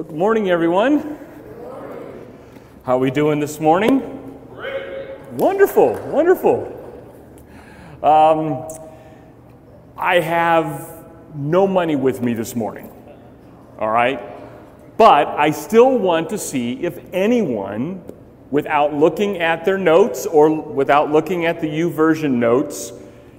Good morning, everyone. How are we doing this morning? Great. Wonderful, wonderful. Um, I have no money with me this morning, all right? But I still want to see if anyone, without looking at their notes or without looking at the YouVersion notes,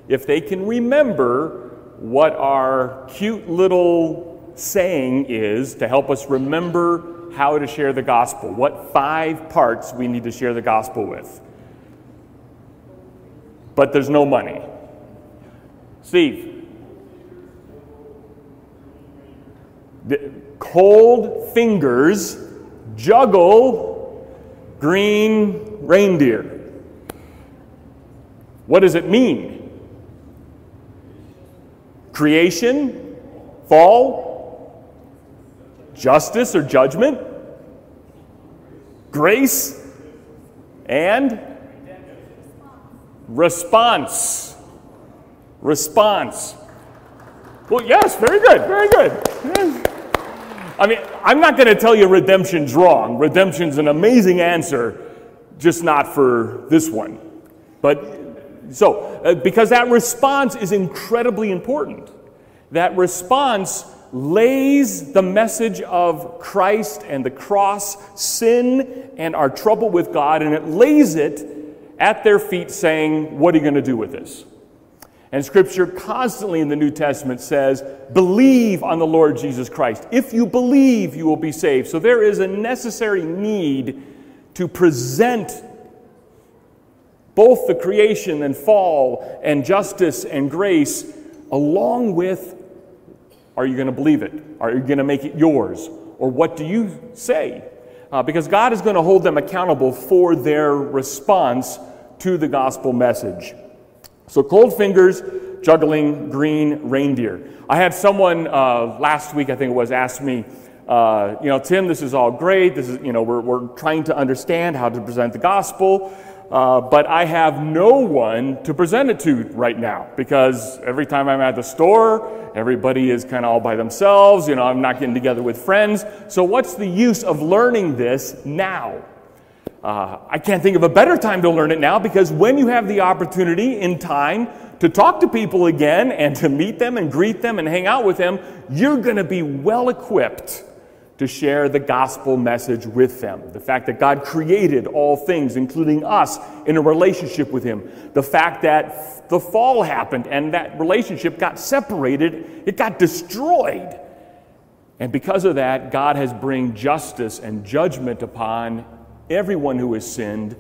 if they can remember what our cute little saying is to help us remember how to share the gospel, what five parts we need to share the gospel with. But there's no money. Steve. The cold fingers juggle green reindeer. What does it mean? Creation, fall, justice or judgment, grace, and response. Response. Well, yes, very good, very good. I mean, I'm not going to tell you redemption's wrong. Redemption's an amazing answer, just not for this one. But so, uh, because that response is incredibly important. That response lays the message of Christ and the cross, sin and our trouble with God, and it lays it at their feet, saying, What are you going to do with this? And scripture constantly in the New Testament says, Believe on the Lord Jesus Christ. If you believe, you will be saved. So there is a necessary need to present both the creation and fall and justice and grace along with are you going to believe it? Are you going to make it yours? Or what do you say? Uh, because God is going to hold them accountable for their response to the gospel message. So, cold fingers juggling green reindeer. I had someone uh, last week, I think it was, ask me, uh, you know, Tim, this is all great. This is, you know, we're, we're trying to understand how to present the gospel. Uh, but I have no one to present it to right now because every time I'm at the store, everybody is kind of all by themselves. You know, I'm not getting together with friends. So, what's the use of learning this now? Uh, I can't think of a better time to learn it now because when you have the opportunity in time to talk to people again and to meet them and greet them and hang out with them, you're going to be well equipped to share the gospel message with them. The fact that God created all things, including us, in a relationship with Him. The fact that the fall happened and that relationship got separated, it got destroyed. And because of that, God has bring justice and judgment upon everyone who has sinned.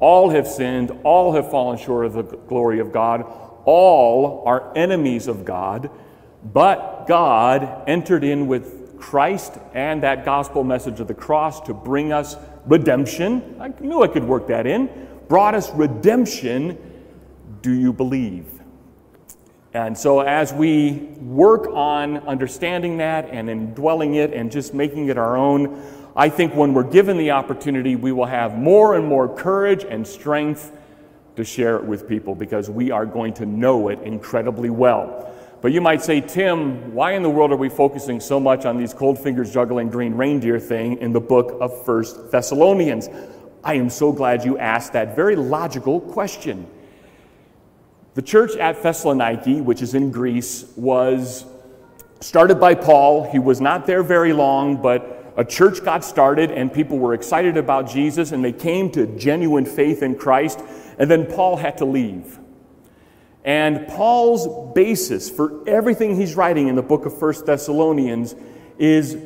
All have sinned, all have fallen short of the glory of God, all are enemies of God, but God entered in with Christ and that gospel message of the cross to bring us redemption. I knew I could work that in. Brought us redemption. Do you believe? And so, as we work on understanding that and indwelling it and just making it our own, I think when we're given the opportunity, we will have more and more courage and strength to share it with people because we are going to know it incredibly well. But you might say, Tim, why in the world are we focusing so much on these cold fingers juggling green reindeer thing in the book of First Thessalonians? I am so glad you asked that very logical question. The church at Thessaloniki, which is in Greece, was started by Paul. He was not there very long, but a church got started and people were excited about Jesus and they came to genuine faith in Christ. And then Paul had to leave. And Paul's basis for everything he's writing in the book of First Thessalonians is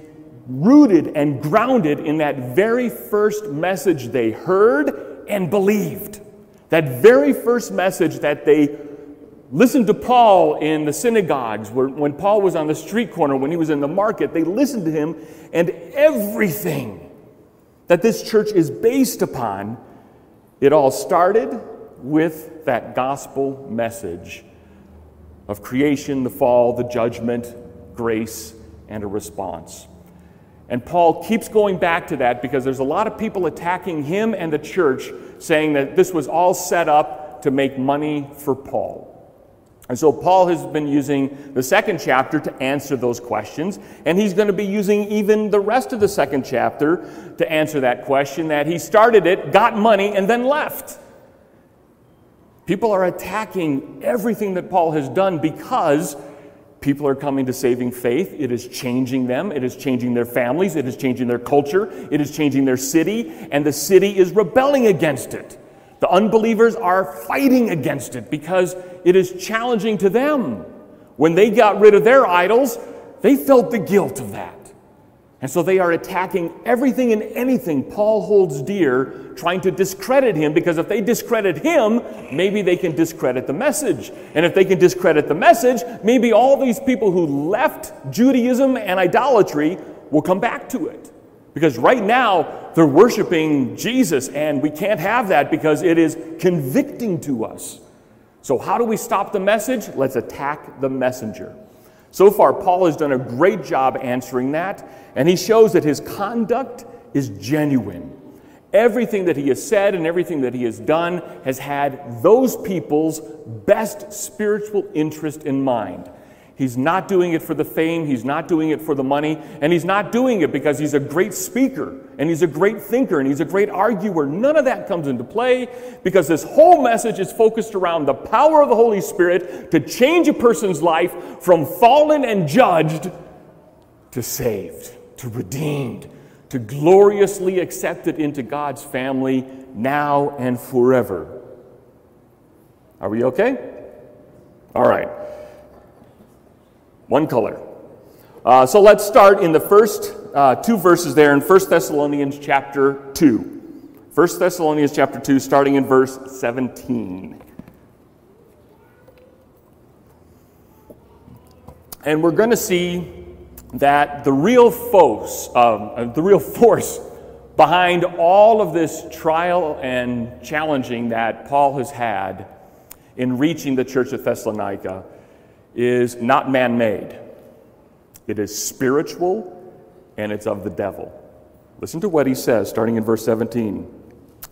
rooted and grounded in that very first message they heard and believed. That very first message that they listened to Paul in the synagogues, when Paul was on the street corner, when he was in the market, they listened to him, and everything that this church is based upon, it all started with that gospel message of creation, the fall, the judgment, grace, and a response. And Paul keeps going back to that because there's a lot of people attacking him and the church saying that this was all set up to make money for Paul. And so Paul has been using the second chapter to answer those questions, and he's going to be using even the rest of the second chapter to answer that question that he started it, got money, and then left. People are attacking everything that Paul has done because people are coming to saving faith. It is changing them, it is changing their families, it is changing their culture, it is changing their city, and the city is rebelling against it. The unbelievers are fighting against it because it is challenging to them. When they got rid of their idols, they felt the guilt of that. And so they are attacking everything and anything Paul holds dear, trying to discredit him, because if they discredit him, maybe they can discredit the message. And if they can discredit the message, maybe all these people who left Judaism and idolatry will come back to it. Because right now, they're worshiping Jesus, and we can't have that because it is convicting to us. So, how do we stop the message? Let's attack the messenger. So far, Paul has done a great job answering that, and he shows that his conduct is genuine. Everything that he has said and everything that he has done has had those people's best spiritual interest in mind. He's not doing it for the fame, he's not doing it for the money, and he's not doing it because he's a great speaker and he's a great thinker and he's a great arguer. None of that comes into play because this whole message is focused around the power of the Holy Spirit to change a person's life from fallen and judged to saved, to redeemed, to gloriously accepted into God's family now and forever. Are we okay? All right one color. Uh, so let's start in the first uh, two verses there in 1 Thessalonians chapter 2. 1 Thessalonians chapter 2, starting in verse 17. And we're going to see that the real force, um, the real force behind all of this trial and challenging that Paul has had in reaching the church of Thessalonica is not man made, it is spiritual and it's of the devil. Listen to what he says, starting in verse 17.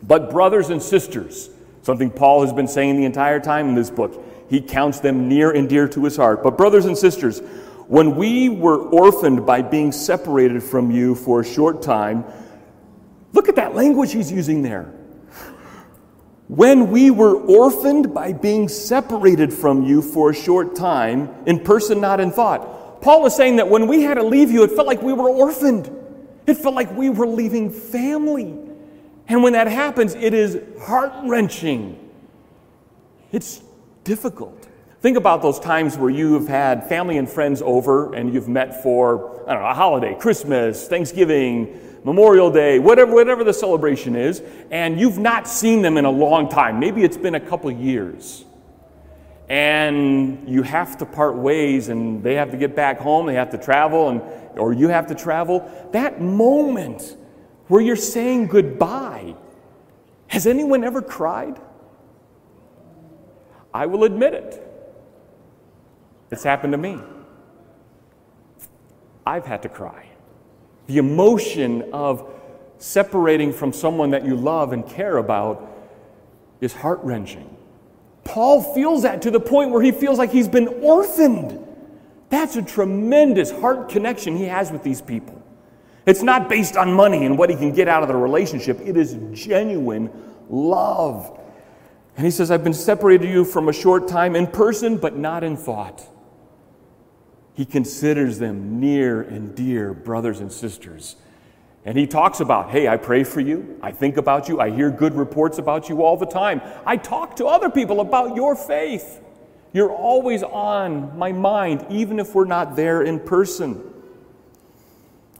But, brothers and sisters, something Paul has been saying the entire time in this book, he counts them near and dear to his heart. But, brothers and sisters, when we were orphaned by being separated from you for a short time, look at that language he's using there when we were orphaned by being separated from you for a short time, in person, not in thought. Paul is saying that when we had to leave you, it felt like we were orphaned. It felt like we were leaving family. And when that happens, it is heart wrenching. It's difficult. Think about those times where you have had family and friends over and you've met for, I don't know, a holiday, Christmas, Thanksgiving, Memorial Day, whatever, whatever the celebration is, and you've not seen them in a long time. Maybe it's been a couple years. And you have to part ways, and they have to get back home, they have to travel, and, or you have to travel. That moment where you're saying goodbye, has anyone ever cried? I will admit it. It's happened to me. I've had to cry the emotion of separating from someone that you love and care about is heart wrenching. Paul feels that to the point where he feels like he's been orphaned. That's a tremendous heart connection he has with these people. It's not based on money and what he can get out of the relationship, it is genuine love. And he says, I've been separated you from a short time in person, but not in thought. He considers them near and dear brothers and sisters. And he talks about, hey, I pray for you. I think about you. I hear good reports about you all the time. I talk to other people about your faith. You're always on my mind, even if we're not there in person.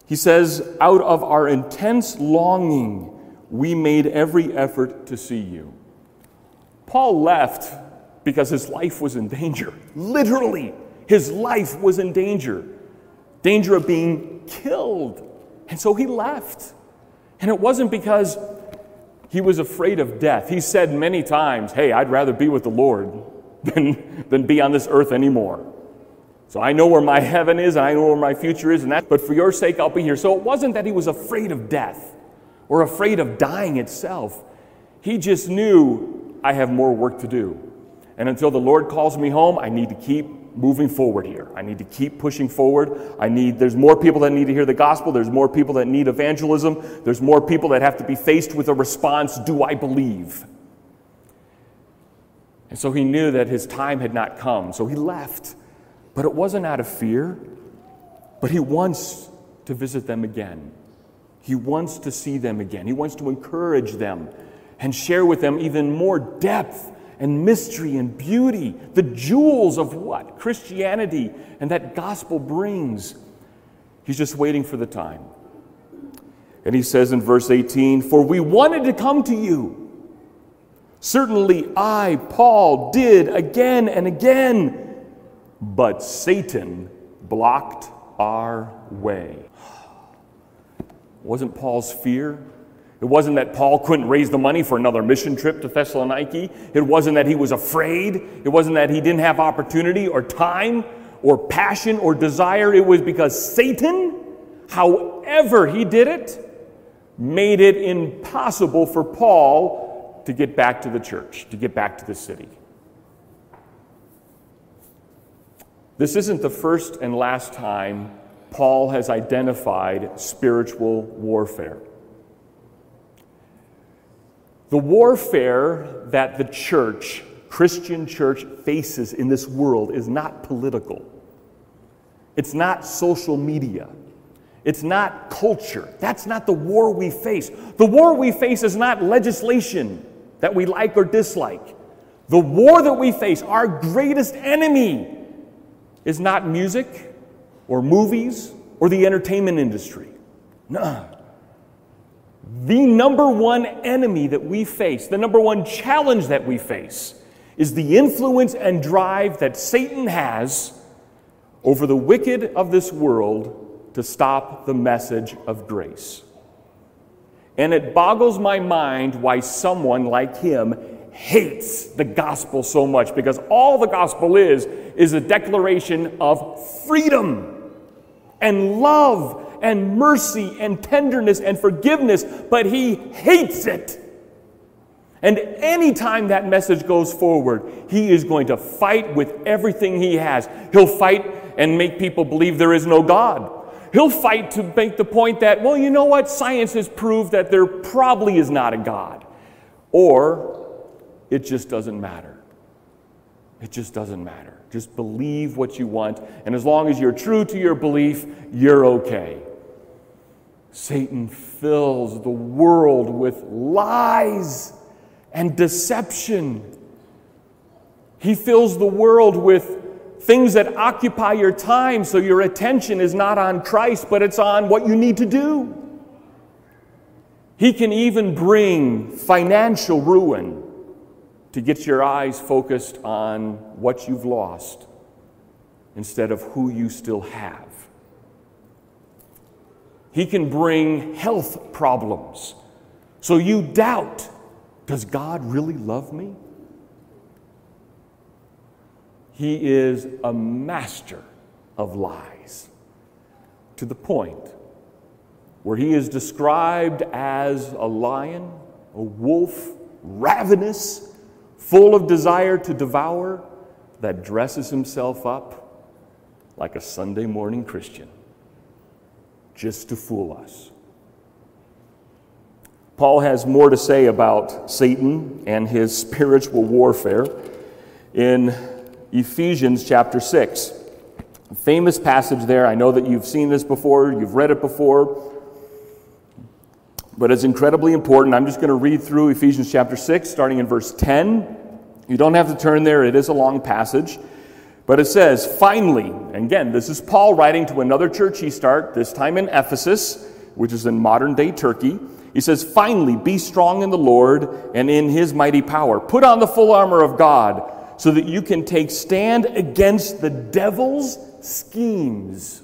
He says, out of our intense longing, we made every effort to see you. Paul left because his life was in danger, literally. His life was in danger, danger of being killed. And so he left. And it wasn't because he was afraid of death. He said many times, Hey, I'd rather be with the Lord than, than be on this earth anymore. So I know where my heaven is and I know where my future is, and that, but for your sake, I'll be here. So it wasn't that he was afraid of death or afraid of dying itself. He just knew I have more work to do. And until the Lord calls me home, I need to keep moving forward here. I need to keep pushing forward. I need there's more people that need to hear the gospel, there's more people that need evangelism, there's more people that have to be faced with a response, do I believe? And so he knew that his time had not come, so he left. But it wasn't out of fear, but he wants to visit them again. He wants to see them again. He wants to encourage them and share with them even more depth and mystery and beauty, the jewels of what Christianity and that gospel brings. He's just waiting for the time. And he says in verse 18, For we wanted to come to you. Certainly I, Paul, did again and again, but Satan blocked our way. Wasn't Paul's fear it wasn't that Paul couldn't raise the money for another mission trip to Thessaloniki. It wasn't that he was afraid. It wasn't that he didn't have opportunity or time or passion or desire. It was because Satan, however he did it, made it impossible for Paul to get back to the church, to get back to the city. This isn't the first and last time Paul has identified spiritual warfare. The warfare that the church, Christian church, faces in this world is not political. It's not social media. It's not culture. That's not the war we face. The war we face is not legislation that we like or dislike. The war that we face, our greatest enemy, is not music or movies or the entertainment industry. No. The number one enemy that we face, the number one challenge that we face, is the influence and drive that Satan has over the wicked of this world to stop the message of grace. And it boggles my mind why someone like him hates the gospel so much because all the gospel is is a declaration of freedom and love and mercy and tenderness and forgiveness, but he hates it. And anytime that message goes forward, he is going to fight with everything he has. He'll fight and make people believe there is no God. He'll fight to make the point that, well, you know what? Science has proved that there probably is not a God. Or it just doesn't matter. It just doesn't matter. Just believe what you want. And as long as you're true to your belief, you're okay. Satan fills the world with lies and deception. He fills the world with things that occupy your time so your attention is not on Christ, but it's on what you need to do. He can even bring financial ruin to get your eyes focused on what you've lost instead of who you still have. He can bring health problems. So you doubt does God really love me? He is a master of lies to the point where he is described as a lion, a wolf, ravenous, full of desire to devour, that dresses himself up like a Sunday morning Christian just to fool us. Paul has more to say about Satan and his spiritual warfare in Ephesians chapter 6. A famous passage there. I know that you've seen this before, you've read it before, but it's incredibly important. I'm just going to read through Ephesians chapter 6, starting in verse 10. You don't have to turn there, it is a long passage. But it says, finally, again, this is Paul writing to another church he started, this time in Ephesus, which is in modern day Turkey. He says, finally, be strong in the Lord and in his mighty power. Put on the full armor of God so that you can take stand against the devil's schemes.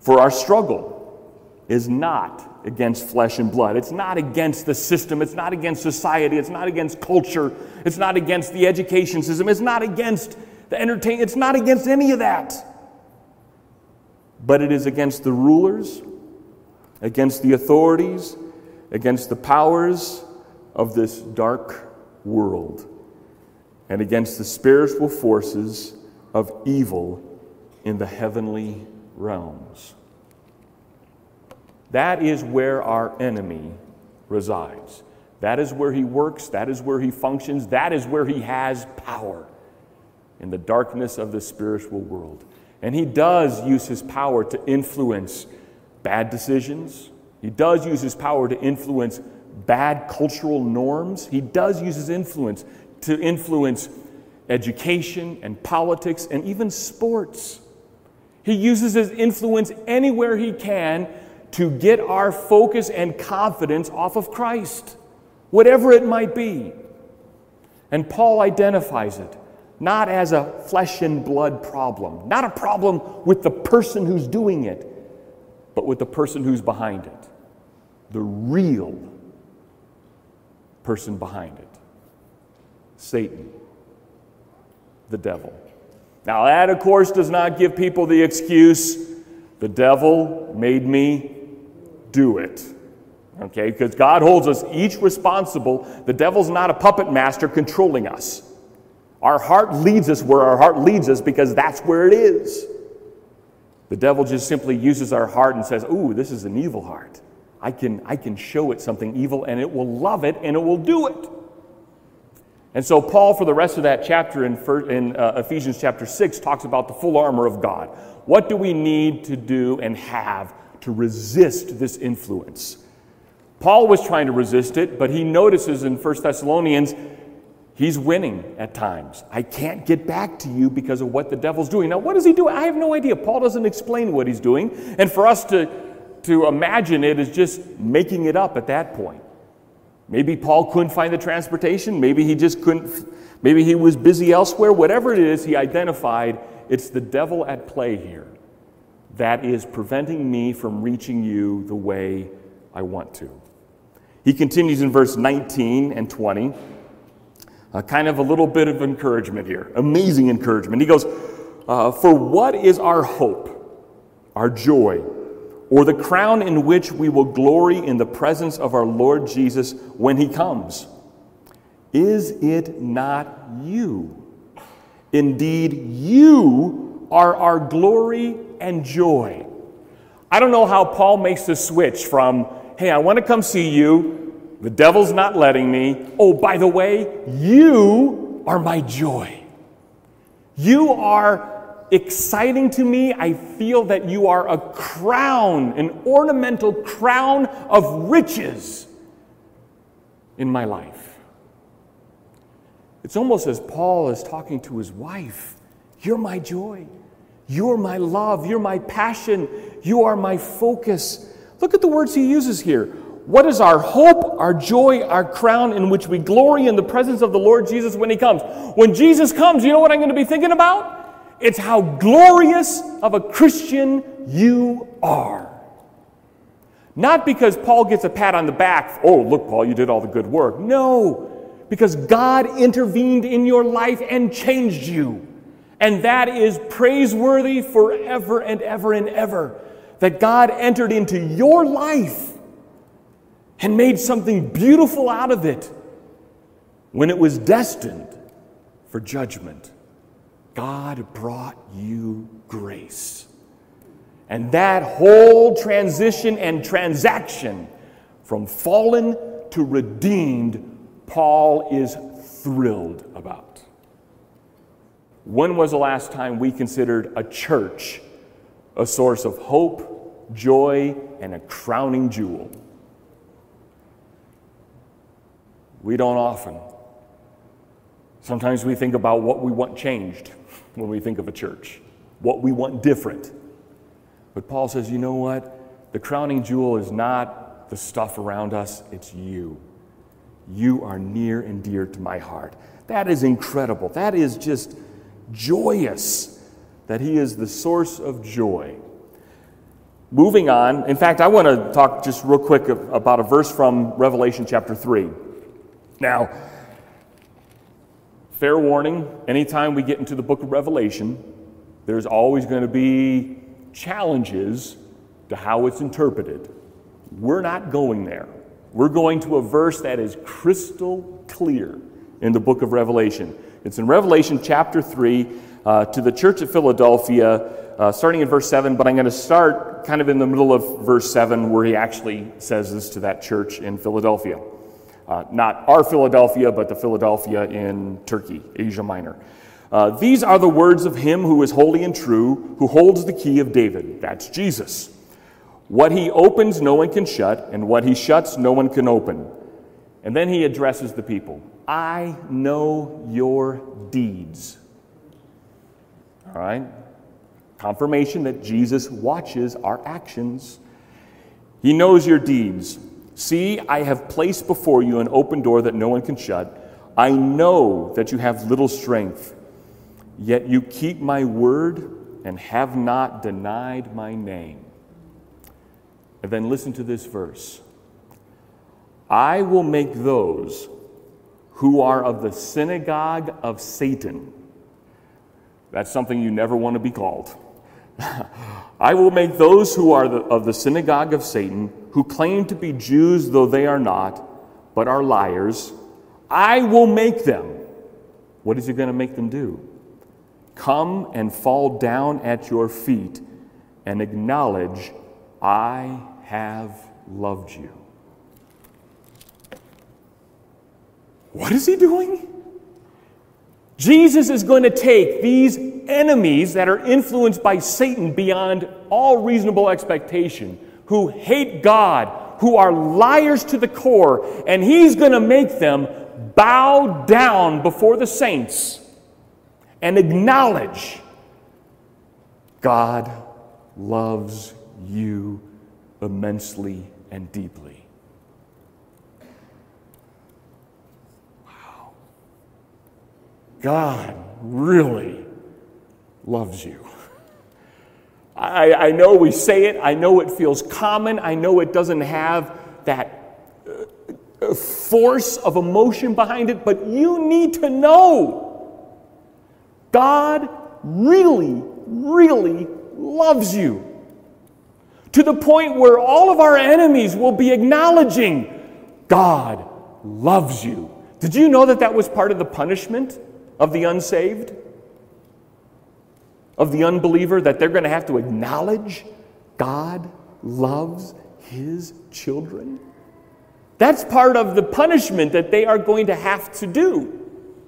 For our struggle is not against flesh and blood. It's not against the system. It's not against society. It's not against culture. It's not against the education system. It's not against the entertainment. It's not against any of that. But it is against the rulers, against the authorities, against the powers of this dark world and against the spiritual forces of evil in the heavenly realms. That is where our enemy resides. That is where he works. That is where he functions. That is where he has power in the darkness of the spiritual world. And he does use his power to influence bad decisions. He does use his power to influence bad cultural norms. He does use his influence to influence education and politics and even sports. He uses his influence anywhere he can to get our focus and confidence off of Christ, whatever it might be. And Paul identifies it not as a flesh and blood problem, not a problem with the person who's doing it, but with the person who's behind it, the real person behind it Satan, the devil. Now, that, of course, does not give people the excuse the devil made me do it. Okay, because God holds us each responsible. The devil's not a puppet master controlling us. Our heart leads us where our heart leads us because that's where it is. The devil just simply uses our heart and says, Ooh, this is an evil heart. I can, I can show it something evil and it will love it and it will do it. And so, Paul, for the rest of that chapter in, in uh, Ephesians chapter 6, talks about the full armor of God. What do we need to do and have to resist this influence? Paul was trying to resist it, but he notices in 1 Thessalonians he's winning at times. I can't get back to you because of what the devil's doing. Now, what does he do? I have no idea. Paul doesn't explain what he's doing. And for us to, to imagine it is just making it up at that point. Maybe Paul couldn't find the transportation. Maybe he just couldn't, maybe he was busy elsewhere. Whatever it is, he identified it's the devil at play here that is preventing me from reaching you the way I want to. He continues in verse 19 and 20, uh, kind of a little bit of encouragement here, amazing encouragement. He goes, uh, For what is our hope, our joy? or the crown in which we will glory in the presence of our Lord Jesus when he comes? Is it not you? Indeed, you are our glory and joy. I don't know how Paul makes the switch from, hey, I want to come see you, the devil's not letting me. Oh, by the way, you are my joy. You are exciting to me. I feel that you are a crown, an ornamental crown of riches in my life. It's almost as Paul is talking to his wife You're my joy. You're my love. You're my passion. You are my focus. Look at the words he uses here. What is our hope, our joy, our crown in which we glory in the presence of the Lord Jesus when he comes? When Jesus comes, you know what I'm going to be thinking about? It's how glorious of a Christian you are. Not because Paul gets a pat on the back, oh, look, Paul, you did all the good work. No, because God intervened in your life and changed you. And that is praiseworthy forever and ever and ever. That God entered into your life and made something beautiful out of it when it was destined for judgment. God brought you grace. And that whole transition and transaction from fallen to redeemed, Paul is thrilled about. When was the last time we considered a church a source of hope, joy, and a crowning jewel? We don't often. Sometimes we think about what we want changed when we think of a church, what we want different. But Paul says, you know what? The crowning jewel is not the stuff around us, it's you. You are near and dear to my heart. That is incredible. That is just joyous that He is the source of joy. Moving on, in fact, I want to talk just real quick about a verse from Revelation chapter 3. Now, fair warning anytime we get into the book of Revelation, there's always going to be challenges to how it's interpreted. We're not going there. We're going to a verse that is crystal clear. in the book of Revelation. It's in Revelation chapter 3 uh, to the church at Philadelphia, uh, starting in verse 7, but I'm going to start kind of in the middle of verse 7 where he actually says this to that church in Philadelphia. Uh, not our Philadelphia, but the Philadelphia in Turkey, Asia Minor. Uh, These are the words of him who is holy and true, who holds the key of David. That's Jesus. What he opens, no one can shut, and what he shuts, no one can open. And then he addresses the people I know your deeds. All right? Confirmation that Jesus watches our actions. He knows your deeds. See, I have placed before you an open door that no one can shut. I know that you have little strength, yet you keep my word and have not denied my name. And then listen to this verse I will make those who are of the synagogue of Satan. That's something you never want to be called. I will make those who are the, of the synagogue of Satan, who claim to be Jews though they are not, but are liars, I will make them. What is he going to make them do? Come and fall down at your feet and acknowledge, I have loved you. What is he doing? Jesus is going to take these enemies that are influenced by Satan beyond all reasonable expectation, who hate God, who are liars to the core, and he's going to make them bow down before the saints and acknowledge God loves you immensely and deeply. God really loves you. I, I, know we say it, I know it feels common, I know it doesn't have that uh, force of emotion behind it, but you need to know God really, really loves you. To the point where all of our enemies will be acknowledging God loves you. Did you know that that was part of the punishment of the unsaved, of the unbeliever, that they're going to have to acknowledge God loves his children. That's part of the punishment that they are going to have to do.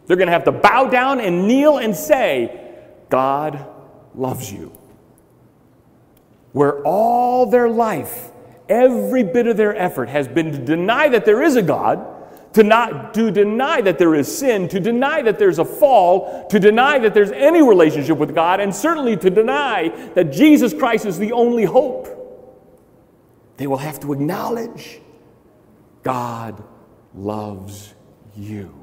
They're going to have to bow down and kneel and say, God loves you. Where all their life, every bit of their effort has been to deny that there is a God to not to deny that there is sin, to deny that there's a fall, to deny that there's any relationship with God, and certainly to deny that Jesus Christ is the only hope. They will have to acknowledge God loves you.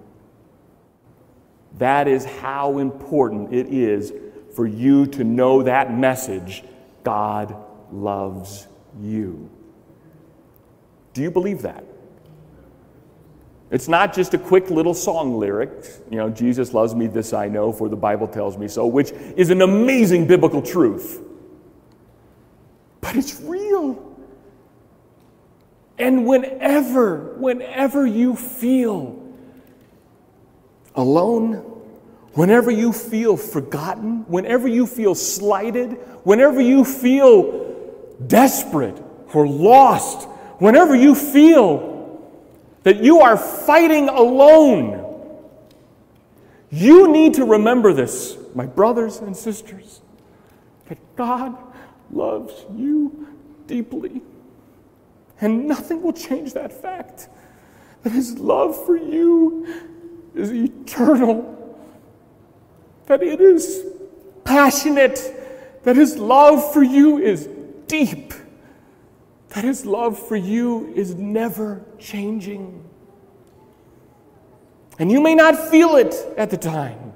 That is how important it is for you to know that message God loves you. Do you believe that? It's not just a quick little song lyric, you know, Jesus loves me, this I know, for the Bible tells me so, which is an amazing biblical truth. But it's real. And whenever, whenever you feel alone, whenever you feel forgotten, whenever you feel slighted, whenever you feel desperate or lost, whenever you feel that you are fighting alone. You need to remember this, my brothers and sisters, that God loves you deeply. And nothing will change that fact. That His love for you is eternal, that it is passionate, that His love for you is deep that His love for you is never changing. And you may not feel it at the time.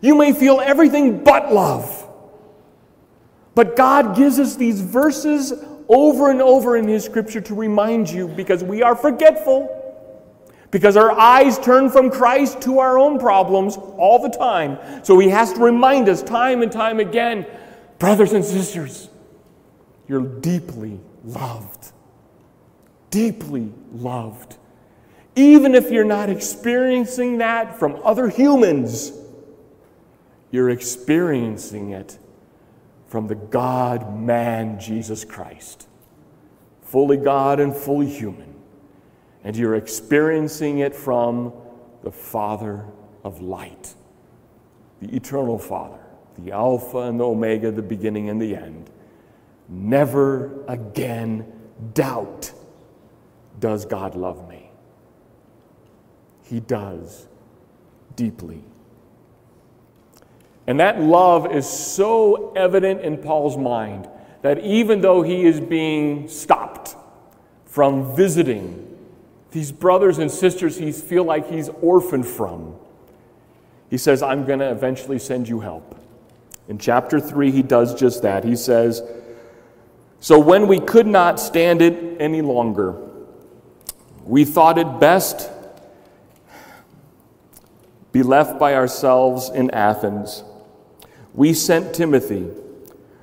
You may feel everything but love. But God gives us these verses over and over in His scripture to remind you because we are forgetful, because our eyes turn from Christ to our own problems all the time. So He has to remind us time and time again, brothers and sisters, you're deeply loved. Deeply loved. Even if you're not experiencing that from other humans, you're experiencing it from the God man, Jesus Christ. Fully God and fully human. And you're experiencing it from the Father of light, the eternal Father, the Alpha and the Omega, the beginning and the end. Never again doubt does God love me? He does deeply. And that love is so evident in Paul's mind that even though he is being stopped from visiting these brothers and sisters he feel like he's orphaned from, he says, I'm going to eventually send you help. In chapter 3, he does just that. He says, So when we could not stand it any longer, we thought it best be left by ourselves in Athens. We sent Timothy,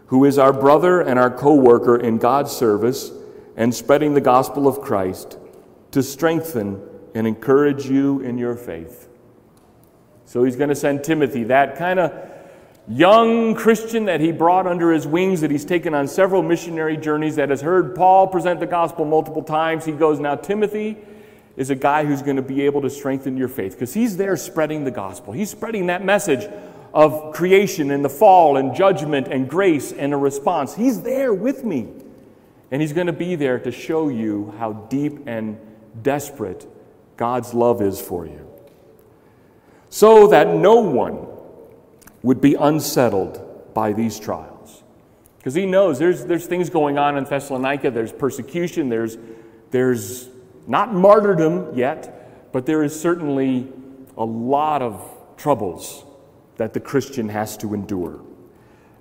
who is our brother and our co worker in God's service and spreading the gospel of Christ, to strengthen and encourage you in your faith. So he's going to send Timothy, that kind of young Christian that he brought under his wings, that he's taken on several missionary journeys, that has heard Paul present the gospel multiple times. He goes, Now, Timothy, is a guy who's going to be able to strengthen your faith because he's there spreading the gospel. He's spreading that message of creation and the fall and judgment and grace and a response. He's there with me. And he's going to be there to show you how deep and desperate God's love is for you. So that no one would be unsettled by these trials. Because he knows there's, there's things going on in Thessalonica, there's persecution, there's, there's not martyrdom yet, but there is certainly a lot of troubles that the Christian has to endure.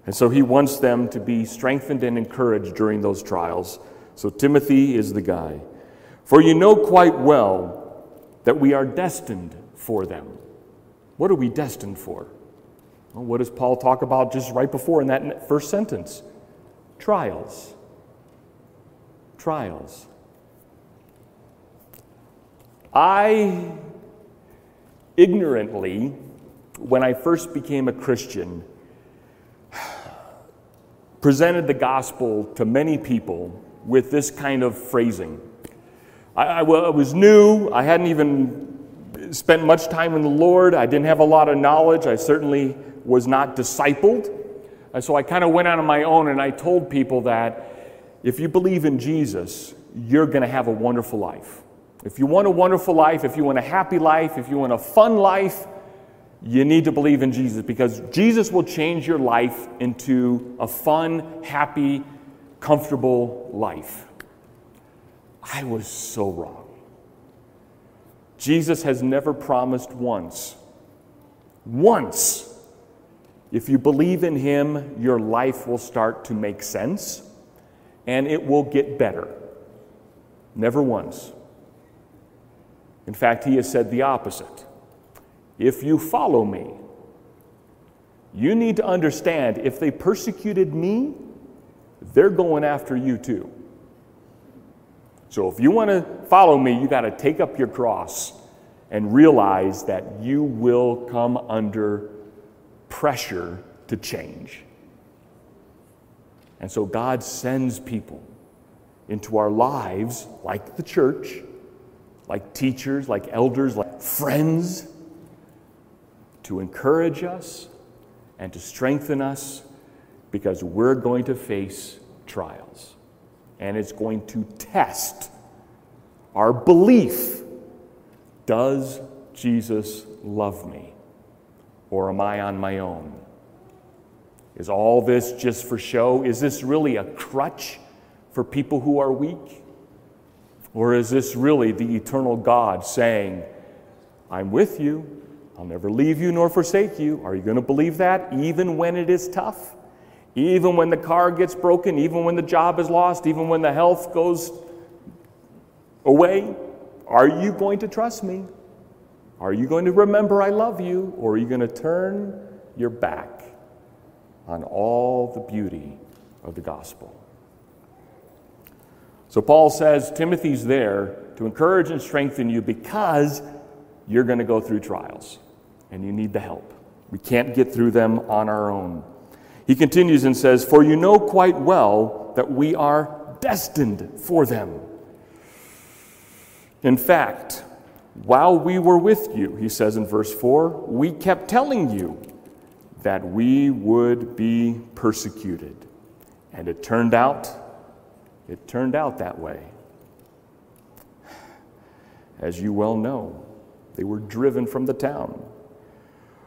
And so he wants them to be strengthened and encouraged during those trials. So Timothy is the guy. For you know quite well that we are destined for them. What are we destined for? Well, what does Paul talk about just right before in that first sentence? Trials. Trials. I ignorantly, when I first became a Christian, presented the gospel to many people with this kind of phrasing. I, I, I, was new, I hadn't even spent much time in the Lord, I didn't have a lot of knowledge, I certainly was not discipled. And so I kind of went out on my own and I told people that if you believe in Jesus, you're going to have a wonderful life. If you want a wonderful life, if you want a happy life, if you want a fun life, you need to believe in Jesus because Jesus will change your life into a fun, happy, comfortable life. I was so wrong. Jesus has never promised once, once, if you believe in Him, your life will start to make sense and it will get better. Never once. In fact, he has said the opposite. If you follow me, you need to understand if they persecuted me, they're going after you too. So if you want to follow me, you got to take up your cross and realize that you will come under pressure to change. And so God sends people into our lives, like the church, like teachers, like elders, like friends, to encourage us and to strengthen us because we're going to face trials. And it's going to test our belief Does Jesus love me? Or am I on my own? Is all this just for show? Is this really a crutch for people who are weak? Or is this really the eternal God saying, I'm with you, I'll never leave you nor forsake you? Are you going to believe that even when it is tough? Even when the car gets broken, even when the job is lost, even when the health goes away? Are you going to trust me? Are you going to remember I love you? Or are you going to turn your back on all the beauty of the gospel? So Paul says Timothy's there to encourage and strengthen you because you're going to go through trials and you need the help. We can't get through them on our own. He continues and says, For you know quite well that we are destined for them. In fact, while we were with you, he says in verse 4, we kept telling you that we would be persecuted. And it turned out, it turned out that way. As you well know, they were driven from the town.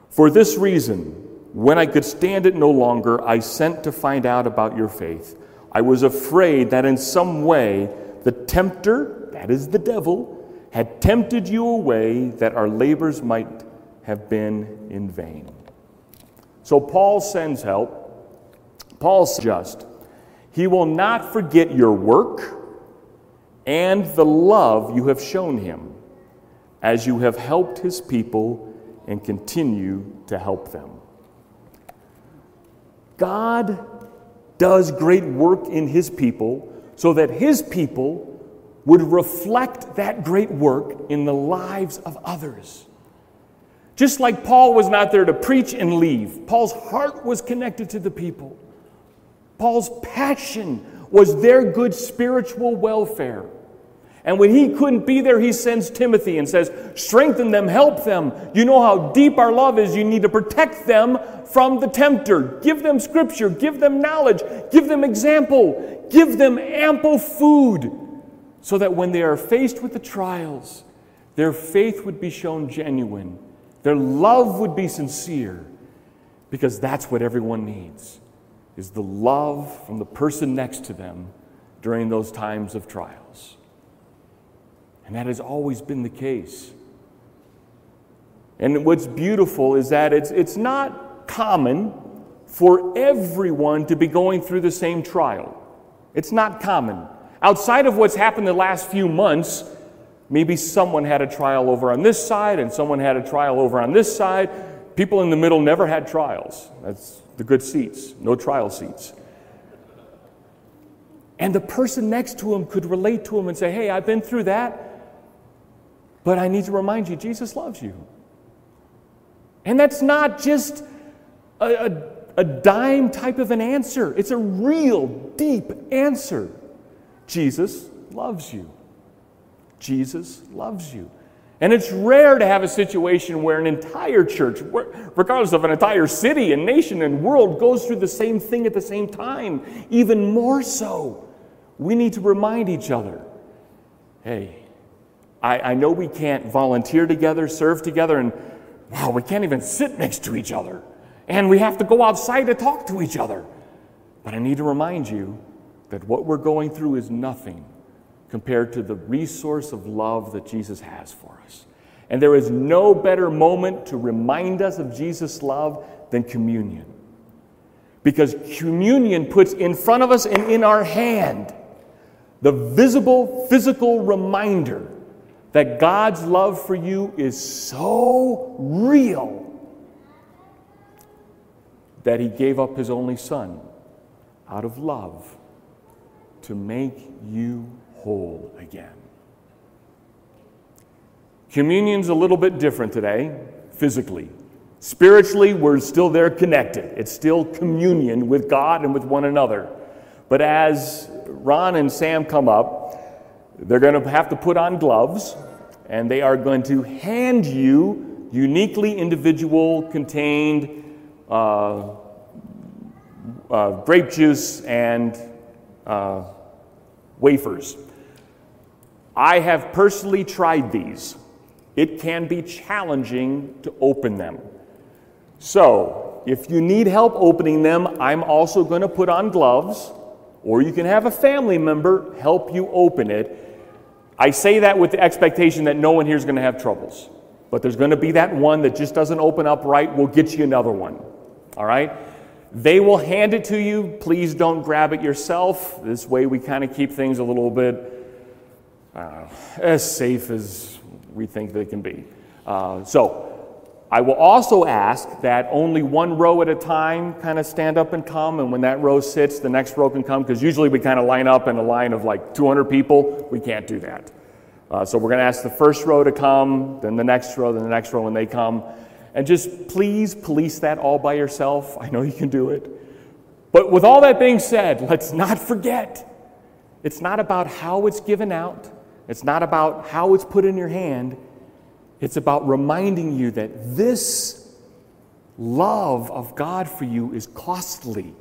For this reason, when I could stand it no longer, I sent to find out about your faith. I was afraid that in some way the tempter, that is the devil, had tempted you away that our labors might have been in vain. So Paul sends help. Paul's just. He will not forget your work and the love you have shown him as you have helped his people and continue to help them. God does great work in his people so that his people would reflect that great work in the lives of others. Just like Paul was not there to preach and leave, Paul's heart was connected to the people. Paul's passion was their good spiritual welfare. And when he couldn't be there, he sends Timothy and says, Strengthen them, help them. You know how deep our love is. You need to protect them from the tempter. Give them scripture, give them knowledge, give them example, give them ample food, so that when they are faced with the trials, their faith would be shown genuine, their love would be sincere, because that's what everyone needs is the love from the person next to them during those times of trials. And that has always been the case. And what's beautiful is that it's, it's not common for everyone to be going through the same trial. It's not common. Outside of what's happened the last few months, maybe someone had a trial over on this side and someone had a trial over on this side. People in the middle never had trials. That's the good seats, no trial seats. And the person next to him could relate to him and say, Hey, I've been through that. But I need to remind you, Jesus loves you. And that's not just a, a, a, dime type of an answer, it's a real deep answer. Jesus loves you. Jesus loves you. And it's rare to have a situation where an entire church, regardless of an entire city and nation and world, goes through the same thing at the same time. Even more so, we need to remind each other hey, I, I know we can't volunteer together, serve together, and wow, we can't even sit next to each other. And we have to go outside to talk to each other. But I need to remind you that what we're going through is nothing compared to the resource of love that Jesus has for us. And there is no better moment to remind us of Jesus' love than communion. Because communion puts in front of us and in our hand the visible, physical reminder that God's love for you is so real that he gave up his only son out of love to make you whole again. Communion's a little bit different today, physically. Spiritually, we're still there connected. It's still communion with God and with one another. But as Ron and Sam come up, they're going to have to put on gloves, and they are going to hand you uniquely individual contained uh, uh, grape juice and uh, wafers. I have personally tried these. It can be challenging to open them. So, if you need help opening them, I'm also going to put on gloves, or you can have a family member help you open it. I say that with the expectation that no one here is going to have troubles. But there's going to be that one that just doesn't open up right. We'll get you another one. All right? They will hand it to you. Please don't grab it yourself. This way we kind of keep things a little bit uh, as safe as we think they can be. Uh, so, I will also ask that only one row at a time kind of stand up and come, and when that row sits, the next row can come, because usually we kind of line up in a line of like 200 people. We can't do that. Uh, so we're going to ask the first row to come, then the next row, then the next row when they come. And just please police that all by yourself. I know you can do it. But with all that being said, let's not forget it's not about how it's given out, it's not about how it's put in your hand. It's about reminding you that this love of God for you is costly.